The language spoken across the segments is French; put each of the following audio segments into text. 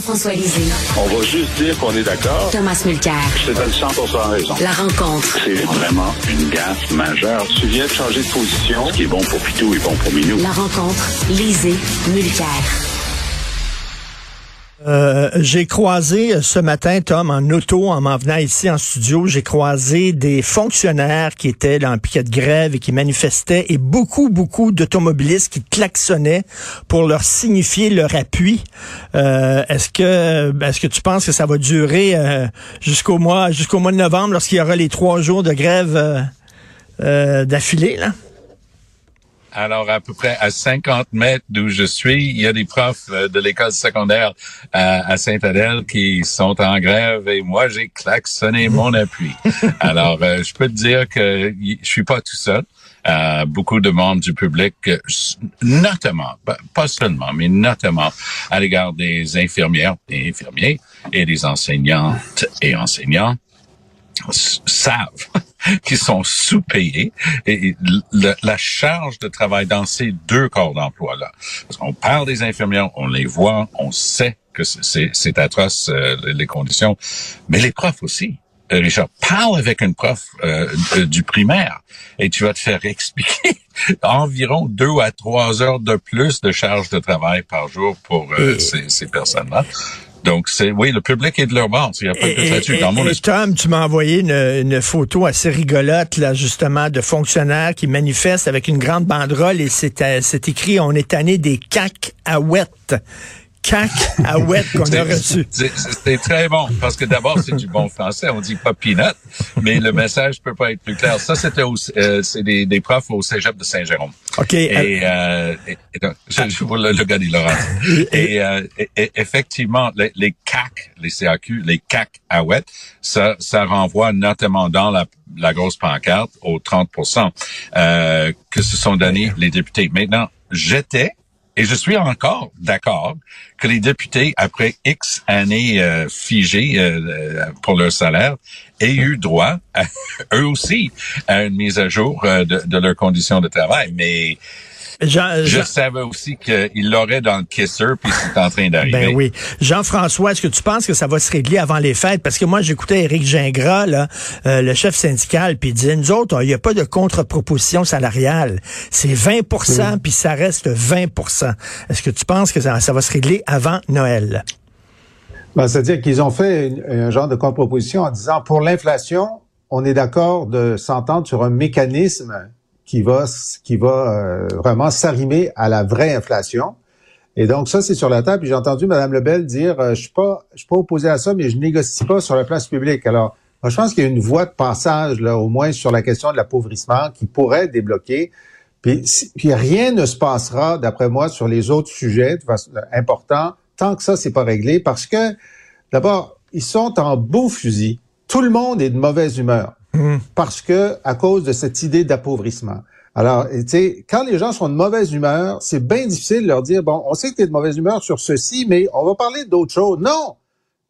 Jean-François Lisée. On va juste dire qu'on est d'accord. Thomas Mulcair. Te donne 100 raison. La rencontre. C'est vraiment une gaffe majeure. Tu viens de changer de position. Ce qui est bon pour Pitou est bon pour Minou. La rencontre. Lisée. Mulcair. Euh, j'ai croisé euh, ce matin, Tom, en auto, en m'en venant ici en studio, j'ai croisé des fonctionnaires qui étaient dans un piquet de grève et qui manifestaient et beaucoup, beaucoup d'automobilistes qui klaxonnaient pour leur signifier leur appui. Euh, est-ce que, est-ce que tu penses que ça va durer jusqu'au mois, jusqu'au mois de novembre, lorsqu'il y aura les trois jours de grève d'affilée, là? Alors, à peu près à 50 mètres d'où je suis, il y a des profs euh, de l'école secondaire à, Saint-Adèle qui sont en grève et moi, j'ai klaxonné mon appui. Alors, euh, je peux te dire que je suis pas tout seul. Euh, beaucoup de membres du public, notamment, pas seulement, mais notamment à l'égard des infirmières et infirmiers et des enseignantes et enseignants, savent qu'ils sont sous-payés et la charge de travail dans ces deux corps d'emploi-là. Parce qu'on parle des infirmières, on les voit, on sait que c'est atroce euh, les conditions, mais les profs aussi. Euh, Richard, parle avec une prof euh, du primaire et tu vas te faire expliquer environ deux à trois heures de plus de charge de travail par jour pour ces, ces personnes-là. Donc, c'est oui, le public est de leur bord. Il n'y a pas de là-dessus. Tom, tu m'as envoyé une, une, photo assez rigolote, là, justement, de fonctionnaires qui manifestent avec une grande banderole et c'est euh, écrit « On est tanné des cacs à ouette » cac à wet qu'on a reçu. C'est très bon parce que d'abord c'est du bon français, on dit pas peanut, mais le message peut pas être plus clair. Ça c'était euh, c'est des, des, profs au Cégep de Saint-Jérôme. OK. Et, euh, et, donc, je, je vois le, le, gars Laurent. Et, euh, et, effectivement les, les CAC, les CAQ, les CAC à wet, ça ça renvoie notamment dans la la grosse pancarte aux 30% euh, que se sont donnés les députés. Maintenant, j'étais et je suis encore d'accord que les députés, après X années euh, figées euh, euh, pour leur salaire, aient eu droit, eux aussi, à une mise à jour de, de leurs conditions de travail. Mais je savais aussi qu'il l'aurait dans le kisser, puis c'est en train d'arriver. Ben oui. Jean-François, est-ce que tu penses que ça va se régler avant les fêtes? Parce que moi, j'écoutais Éric Gingras, là, euh, le chef syndical, puis il disait, nous autres, il n'y a pas de contre-proposition salariale. C'est 20% puis ça reste 20% Est-ce que tu penses que ça, va se régler avant Noël? Ben, C'est-à-dire qu'ils ont fait un genre de contre-proposition en disant, pour l'inflation, on est d'accord de s'entendre sur un mécanisme qui va qui va euh, vraiment s'arrimer à la vraie inflation. Et donc ça c'est sur la table. Puis j'ai entendu Mme Lebel dire euh, je suis pas je suis pas opposé à ça, mais je négocie pas sur la place publique. Alors moi, je pense qu'il y a une voie de passage là, au moins sur la question de l'appauvrissement qui pourrait débloquer. Puis, puis rien ne se passera, d'après moi, sur les autres sujets façon, importants tant que ça c'est pas réglé, parce que d'abord ils sont en beau fusil. Tout le monde est de mauvaise humeur. Mmh. parce que à cause de cette idée d'appauvrissement. Alors, tu sais, quand les gens sont de mauvaise humeur, c'est bien difficile de leur dire bon, on sait que tu es de mauvaise humeur sur ceci, mais on va parler d'autres choses. Non.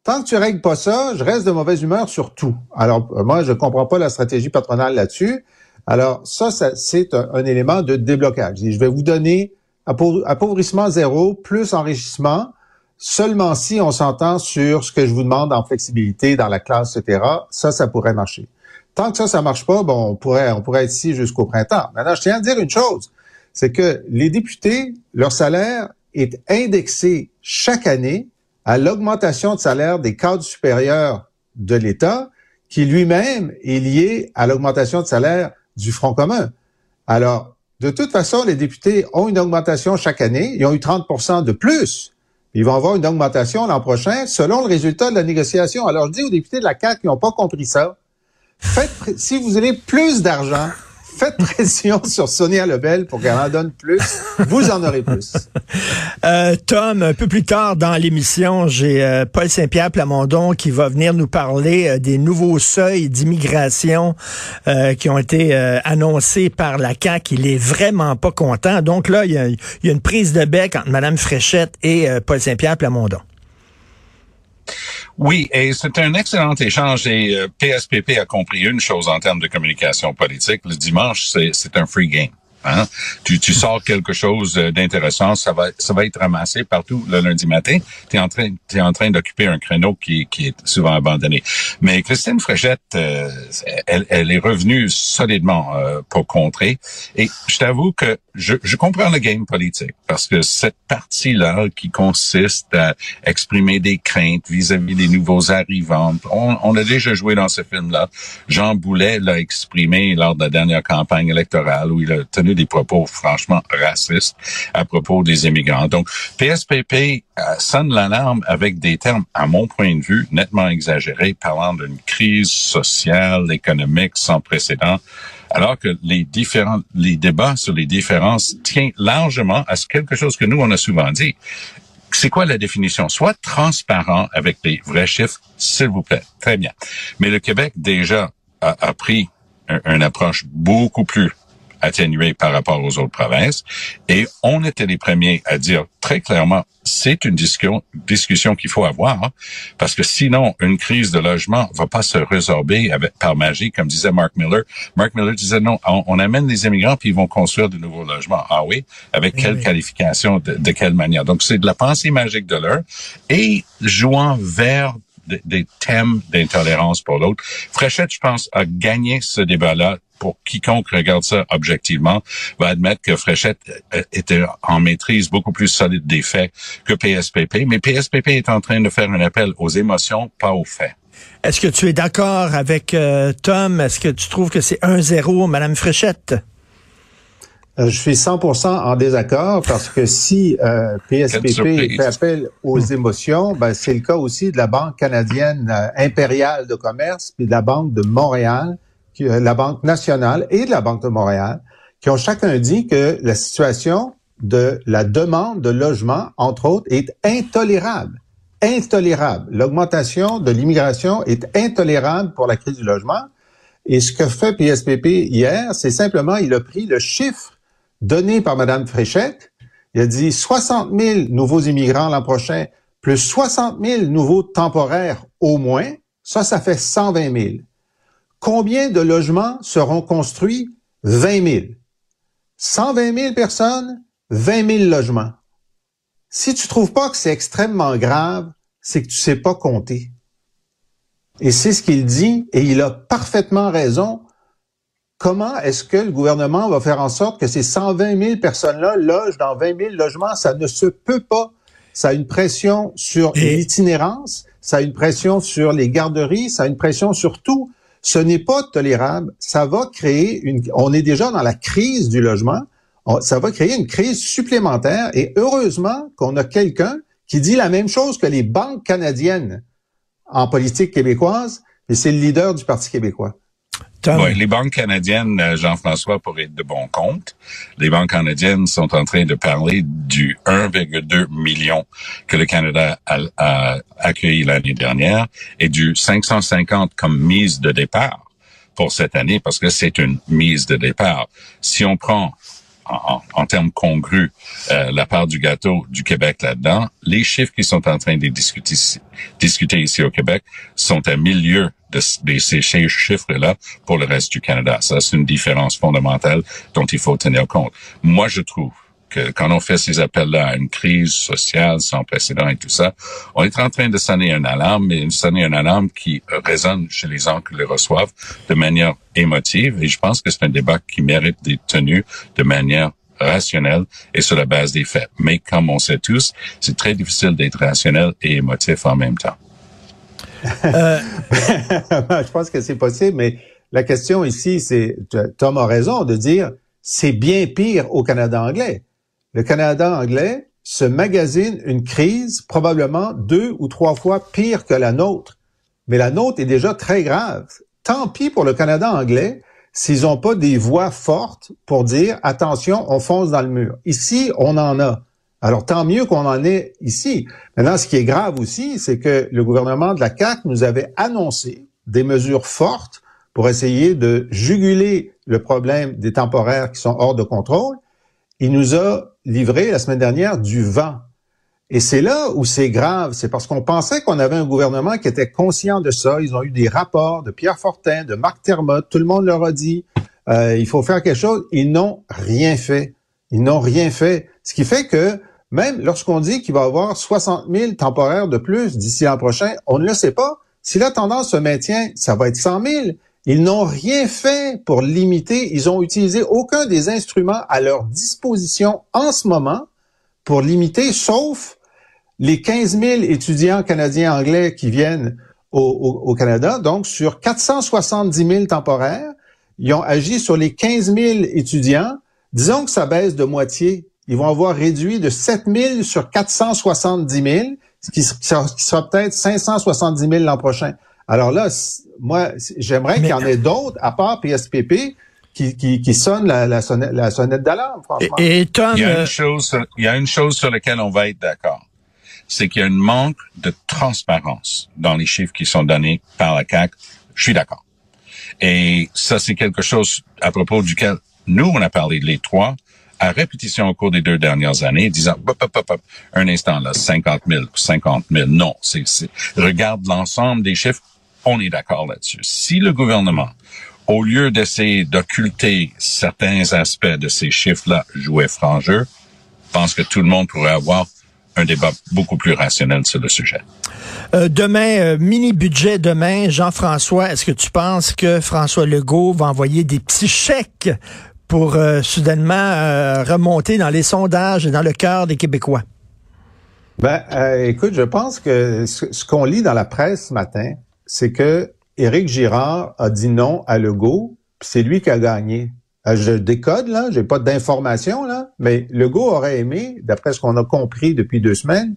Tant que tu règles pas ça, je reste de mauvaise humeur sur tout. Alors, euh, moi, je comprends pas la stratégie patronale là-dessus. Alors, ça c'est un, élément de déblocage. je vais vous donner appauvrissement zéro plus enrichissement seulement si on s'entend sur ce que je vous demande en flexibilité dans la classe, etc. Ça, ça pourrait marcher. Tant que ça, ça marche pas, bon, on pourrait, on pourrait être ici jusqu'au printemps. Maintenant, je tiens à dire une chose, c'est que les députés, leur salaire est indexé chaque année à l'augmentation de salaire des cadres supérieurs de l'État, qui lui-même est lié à l'augmentation de salaire du Front commun. Alors, de toute façon, les députés ont une augmentation chaque année. Ils ont eu 30% de plus. Ils vont avoir une augmentation l'an prochain selon le résultat de la négociation. Alors, je dis aux députés de la CAQ qui n'ont pas compris ça, faites, si vous avez plus d'argent, faites pression sur Sonia Lebel pour qu'elle en donne plus. Vous en aurez plus. Euh, Tom, un peu plus tard dans l'émission, j'ai euh, Paul Saint-Pierre Plamondon qui va venir nous parler euh, des nouveaux seuils d'immigration qui ont été annoncés par la CAQ. Il est vraiment pas content. Donc là, il y a, il y a une prise de bec entre Mme Fréchette et Paul Saint-Pierre Plamondon. Oui, et c'est un excellent échange et euh, PSPP a compris une chose en termes de communication politique. Le dimanche, c'est un free game. Hein? Tu, tu sors quelque chose d'intéressant, ça va, ça va être ramassé partout le lundi matin. Tu es en train, es en train d'occuper un créneau qui, qui est souvent abandonné. Mais Christine Fréchette, euh, elle, elle, est revenue solidement euh, pour contrer. Et je t'avoue que je, je comprends le game politique parce que cette partie-là qui consiste à exprimer des craintes vis-à-vis des nouveaux arrivants, on, on a déjà joué dans ce film-là. Jean Boulet l'a exprimé lors de la dernière campagne électorale où il a tenu des propos franchement racistes à propos des immigrants. Donc, PSPP euh, sonne l'alarme avec des termes, à mon point de vue, nettement exagérés, parlant d'une crise sociale, économique sans précédent alors que les différents, les débats sur les différences tiennent largement à quelque chose que nous, on a souvent dit. C'est quoi la définition? Soit transparent avec des vrais chiffres, s'il vous plaît. Très bien. Mais le Québec, déjà, a, a pris une approche beaucoup plus atténué par rapport aux autres provinces. Et on était les premiers à dire très clairement, c'est une discussion, discussion qu'il faut avoir, hein, parce que sinon, une crise de logement va pas se résorber avec, par magie, comme disait Mark Miller. Mark Miller disait non, on, amène des immigrants puis ils vont construire de nouveaux logements. Ah oui, avec quelle qualification, de, de, quelle manière? Donc c'est de la pensée magique de l'heure et jouant vers des thèmes d'intolérance pour l'autre. Fréchette, je pense, a gagné ce débat-là pour quiconque regarde ça objectivement, va admettre que Fréchette euh, était en maîtrise beaucoup plus solide des faits que PSPP. Mais PSPP est en train de faire un appel aux émotions, pas aux faits. Est-ce que tu es d'accord avec euh, Tom? Est-ce que tu trouves que c'est 1-0, Madame Fréchette? Euh, je suis 100% en désaccord parce que si euh, PSPP fait appel aux hmm. émotions, ben, c'est le cas aussi de la Banque canadienne impériale de commerce puis de la Banque de Montréal euh, la Banque nationale et de la Banque de Montréal, qui ont chacun dit que la situation de la demande de logement, entre autres, est intolérable. Intolérable. L'augmentation de l'immigration est intolérable pour la crise du logement. Et ce que fait PSPP hier, c'est simplement, il a pris le chiffre donné par Mme Fréchette. Il a dit 60 000 nouveaux immigrants l'an prochain, plus 60 000 nouveaux temporaires au moins. Ça, ça fait 120 000. Combien de logements seront construits? 20 000. 120 000 personnes, 20 000 logements. Si tu trouves pas que c'est extrêmement grave, c'est que tu sais pas compter. Et c'est ce qu'il dit, et il a parfaitement raison. Comment est-ce que le gouvernement va faire en sorte que ces 120 000 personnes-là logent dans 20 000 logements? Ça ne se peut pas. Ça a une pression sur l'itinérance, ça a une pression sur les garderies, ça a une pression sur tout. Ce n'est pas tolérable. Ça va créer une. On est déjà dans la crise du logement. ça va créer une crise supplémentaire. Et heureusement qu'on a quelqu'un qui dit la même chose que les banques canadiennes en politique québécoise, et c'est le leader du Parti québécois les banques canadiennes, euh, Jean-François, pour être de bon compte, les banques canadiennes sont en train de parler du 1,2 million que le Canada a, accueilli l'année dernière et du 550 comme mise de départ pour cette année parce que c'est une mise de départ. Si on prend en, termes congrus euh, la part du gâteau du Québec là-dedans, les chiffres qui sont en train de discuter, discuter ici au Québec sont à milieu de, ces chiffres-là pour le reste du Canada. Ça, c'est une différence fondamentale dont il faut tenir compte. Moi, je trouve que quand on fait ces appels-là à une crise sociale sans précédent et tout ça, on est en train de sonner une alarme, mais sonner une alarme qui résonne chez les gens qui le reçoivent de manière émotive. Et je pense que c'est un débat qui mérite d'être tenu de manière rationnelle et sur la base des faits. Mais comme on sait tous, c'est très difficile d'être rationnel et émotif en même temps. Euh... je pense que c'est possible, mais la question ici, c'est, Tom a raison de dire, c'est bien pire au Canada anglais. Le Canada anglais se magasine une crise probablement deux ou trois fois pire que la nôtre. Mais la nôtre est déjà très grave. Tant pis pour le Canada anglais s'ils n'ont pas des voix fortes pour dire attention, on fonce dans le mur. Ici, on en a. Alors tant mieux qu'on en ait ici. Maintenant, ce qui est grave aussi, c'est que le gouvernement de la CAQ nous avait annoncé des mesures fortes pour essayer de juguler le problème des temporaires qui sont hors de contrôle. Il nous a livré la semaine dernière du vent. Et c'est là où c'est grave, c'est parce qu'on pensait qu'on avait un gouvernement qui était conscient de ça. Ils ont eu des rapports de Pierre Fortin, de Marc Termotte, tout le monde leur a dit, euh, il faut faire quelque chose. Ils n'ont rien fait. Ils n'ont rien fait. Ce qui fait que même lorsqu'on dit qu'il va y avoir 60 000 temporaires de plus d'ici l'an prochain, on ne le sait pas. Si la tendance se maintient, ça va être 100 000. Ils n'ont rien fait pour limiter. Ils ont utilisé aucun des instruments à leur disposition en ce moment pour limiter, sauf les 15 000 étudiants canadiens anglais qui viennent au, au, Canada. Donc, sur 470 000 temporaires, ils ont agi sur les 15 000 étudiants. Disons que ça baisse de moitié. Ils vont avoir réduit de 7 000 sur 470 000, ce qui sera, sera peut-être 570 000 l'an prochain. Alors là, moi, j'aimerais qu'il y en ait d'autres, à part PSPP, qui, qui, qui sonnent la, la sonnette, la sonnette d'alarme, franchement. Et, Tom, il, y a euh, une chose, il y a une chose sur laquelle on va être d'accord. C'est qu'il y a un manque de transparence dans les chiffres qui sont donnés par la CAC. Je suis d'accord. Et ça, c'est quelque chose à propos duquel nous, on a parlé de les trois à répétition au cours des deux dernières années, disant, hop, hop, hop, un instant, là, 50 000, 50 000. Non, c'est, regarde l'ensemble des chiffres on est d'accord là-dessus. Si le gouvernement, au lieu d'essayer d'occulter certains aspects de ces chiffres-là, jouait franc jeu, pense que tout le monde pourrait avoir un débat beaucoup plus rationnel sur le sujet. Euh, demain, euh, mini-budget demain, Jean-François, est-ce que tu penses que François Legault va envoyer des petits chèques pour euh, soudainement remonter dans les sondages et dans le cœur des Québécois? Ben, écoute, je pense que ce qu'on lit dans la presse ce matin, c'est que Éric Girard a dit non à Legault, puis c'est lui qui a gagné. Euh, je décode, là, j'ai pas d'informations, là, mais Legault aurait aimé, d'après ce qu'on a compris depuis deux semaines,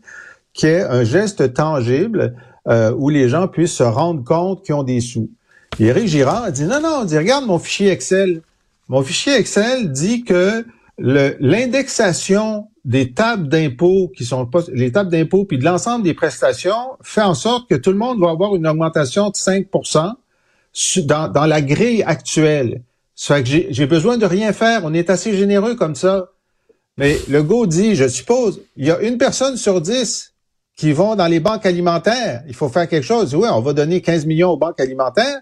qu'il y ait un geste tangible euh, où les gens puissent se rendre compte qu'ils ont des sous. Éric Girard a dit non, non, on dit, regarde mon fichier Excel. Mon fichier Excel dit que l'indexation des tables d'impôts qui sont les tables d'impôts puis de l'ensemble des prestations fait en sorte que tout le monde va avoir une augmentation de 5 dans, dans la grille actuelle. Ça fait que j'ai besoin de rien faire. On est assez généreux comme ça. Mais le go dit, je suppose, il y a une personne sur dix qui vont dans les banques alimentaires. Il faut faire quelque chose. Oui, on va donner 15 millions aux banques alimentaires,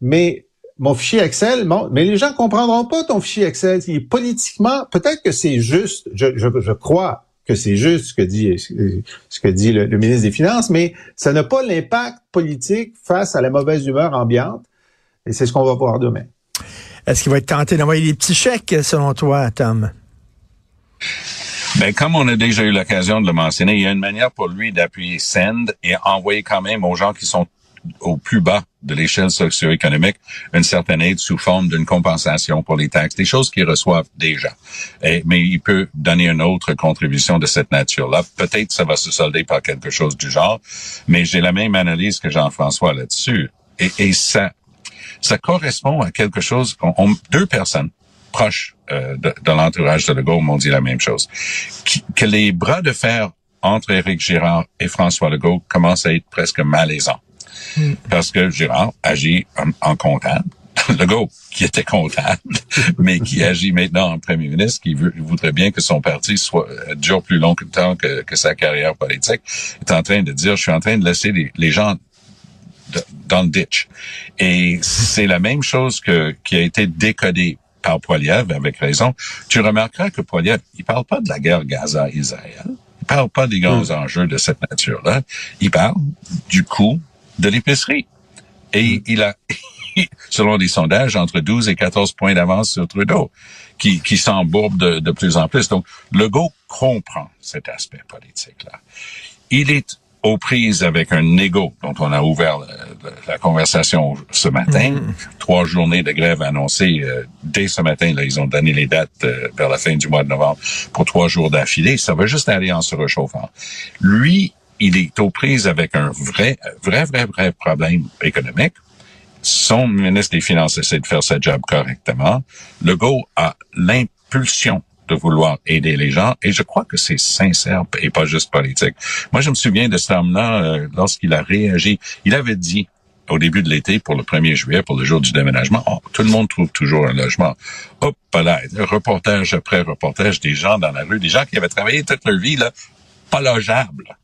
mais mon fichier Excel, mais les gens comprendront pas ton fichier Excel. Il politiquement, peut-être que c'est juste, je, je, crois que c'est juste ce que dit ce que dit le, ministre des Finances, mais ça n'a pas l'impact politique face à la mauvaise humeur ambiante. Et c'est ce qu'on va voir demain. Est-ce qu'il va être tenté d'envoyer des petits chèques, selon toi, Tom? Ben, comme on a déjà eu l'occasion de le mentionner, il y a une manière pour lui d'appuyer send et envoyer quand même aux gens qui sont au plus bas de l'échelle socio-économique une certaine aide sous forme d'une compensation pour les taxes, des choses qu'ils reçoivent déjà. Mais il peut donner une autre contribution de cette nature-là. Peut-être ça va se solder par quelque chose du genre, mais j'ai la même analyse que Jean-François là-dessus. Et, et, ça, ça correspond à quelque chose. On, deux personnes proches euh, de, de l'entourage de Legault m'ont dit la même chose. que les bras de fer entre Éric Girard et François Legault commencent à être presque malaisants. Parce que Girard agit en, comptable. Le gars qui était comptable, mais qui agit maintenant en premier ministre, qui veut, voudrait bien que son parti soit euh, dure plus longtemps que, que sa carrière politique, est en train de dire, je suis en train de laisser les, les gens dans le ditch. Et c'est la même chose que qui a été décodée par Poiliev avec raison. Tu remarqueras que Poiliev, il parle pas de la guerre Gaza-Israël. Il parle pas des grands hmm. enjeux de cette nature-là. Il parle du coût de l'épicerie. Et mm. il a, selon des sondages, entre 12 et 14 points d'avance sur Trudeau, qui, qui s'embourbe de, de plus en plus. Donc, Legault comprend cet aspect politique-là. Il est aux prises avec un négo dont on a ouvert la, conversation ce matin. Mm. Trois journées de grève annoncées euh, dès ce matin. Là, ils ont donné les dates euh, vers la fin du mois de novembre pour trois jours d'affilée. Ça va juste aller en se réchauffant. Lui, il est aux prises avec un vrai, vrai, vrai, vrai problème économique. Son ministre des Finances essaie de faire sa job correctement. Legault a l'impulsion de vouloir aider les gens et je crois que c'est sincère et pas juste politique. Moi, je me souviens de cet homme-là euh, lorsqu'il a réagi. Il avait dit au début de l'été, pour le 1er juillet, pour le jour du déménagement, oh, tout le monde trouve toujours un logement. Hop là, reportage après reportage, des gens dans la rue, des gens qui avaient travaillé toute leur vie, là, pas logeables.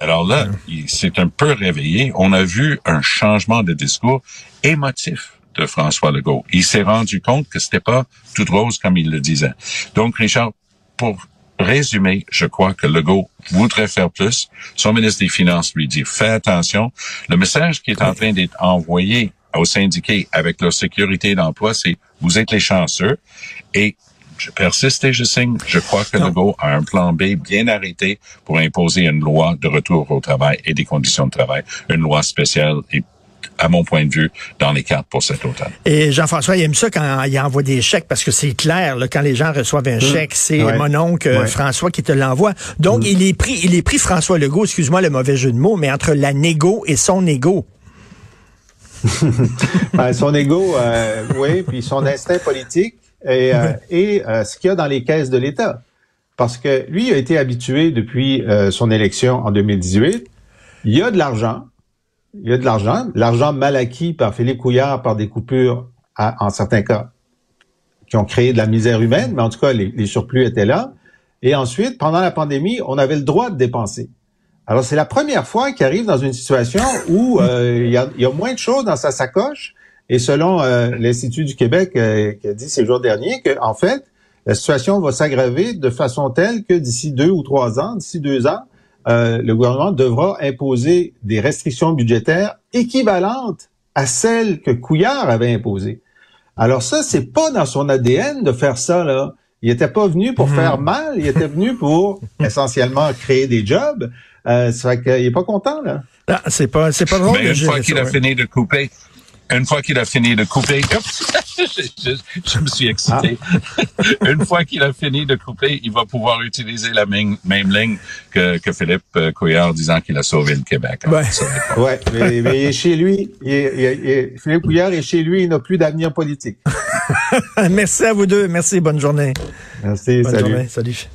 Alors là, il s'est un peu réveillé. On a vu un changement de discours émotif de François Legault. Il s'est rendu compte que c'était pas tout rose comme il le disait. Donc, Richard, pour résumer, je crois que Legault voudrait faire plus. Son ministre des Finances lui dit, fais attention. Le message qui est en train d'être envoyé aux syndiqués avec leur sécurité d'emploi, c'est vous êtes les chanceux. Et je persiste et je signe. Je crois que Legault a un plan B bien arrêté pour imposer une loi de retour au travail et des conditions de travail, une loi spéciale et à mon point de vue, dans les cartes pour cet automne. Et Jean-François, il aime ça quand il envoie des chèques parce que c'est clair, là, quand les gens reçoivent un mmh. chèque, c'est mon oncle François qui te l'envoie. Donc, mmh. il est pris, il est pris François Legault, excuse-moi le mauvais jeu de mots, mais entre la négo et son égo. ben, son ego, euh, oui, puis son instinct politique et, euh, et ce qu'il y a dans les caisses de l'État. Parce que lui a été habitué depuis son élection en 2018. Il y a de l'argent, il y a de l'argent, l'argent mal acquis par Philippe Couillard par des coupures, en certains cas, qui ont créé de la misère humaine, mais en tout cas, les, surplus étaient là. Et ensuite, pendant la pandémie, on avait le droit de dépenser. Alors, c'est la première fois qu'il arrive dans une situation où euh, il, y a, moins de choses dans sa sacoche. Et selon euh, l'Institut du Québec, euh, qui a dit ces jours derniers, que en fait, la situation va s'aggraver de façon telle que d'ici deux ou trois ans, d'ici deux ans, euh, le gouvernement devra imposer des restrictions budgétaires équivalentes à celles que Couillard avait imposées. Alors ça, c'est pas dans son ADN de faire ça, là. Il n'était pas venu pour mhm. faire mal, il était venu pour essentiellement créer des jobs. Euh, ça fait qu'il est pas content, là. Ah, c'est pas, c'est pas drôle. Mais une fois qu'il a fini de couper, une fois qu'il a fini de couper, je, me suis excité. Ah. Une fois qu'il a fini de couper, il va pouvoir utiliser la même, ligne que, que Philippe euh, Couillard disant qu'il a sauvé le Québec. Hein. Ouais, ouais mais, chez lui, Philippe Couillard est chez lui, il n'a plus d'avenir politique. Merci à vous deux. Merci, bonne journée. Merci, bonne salut. Journée, salut.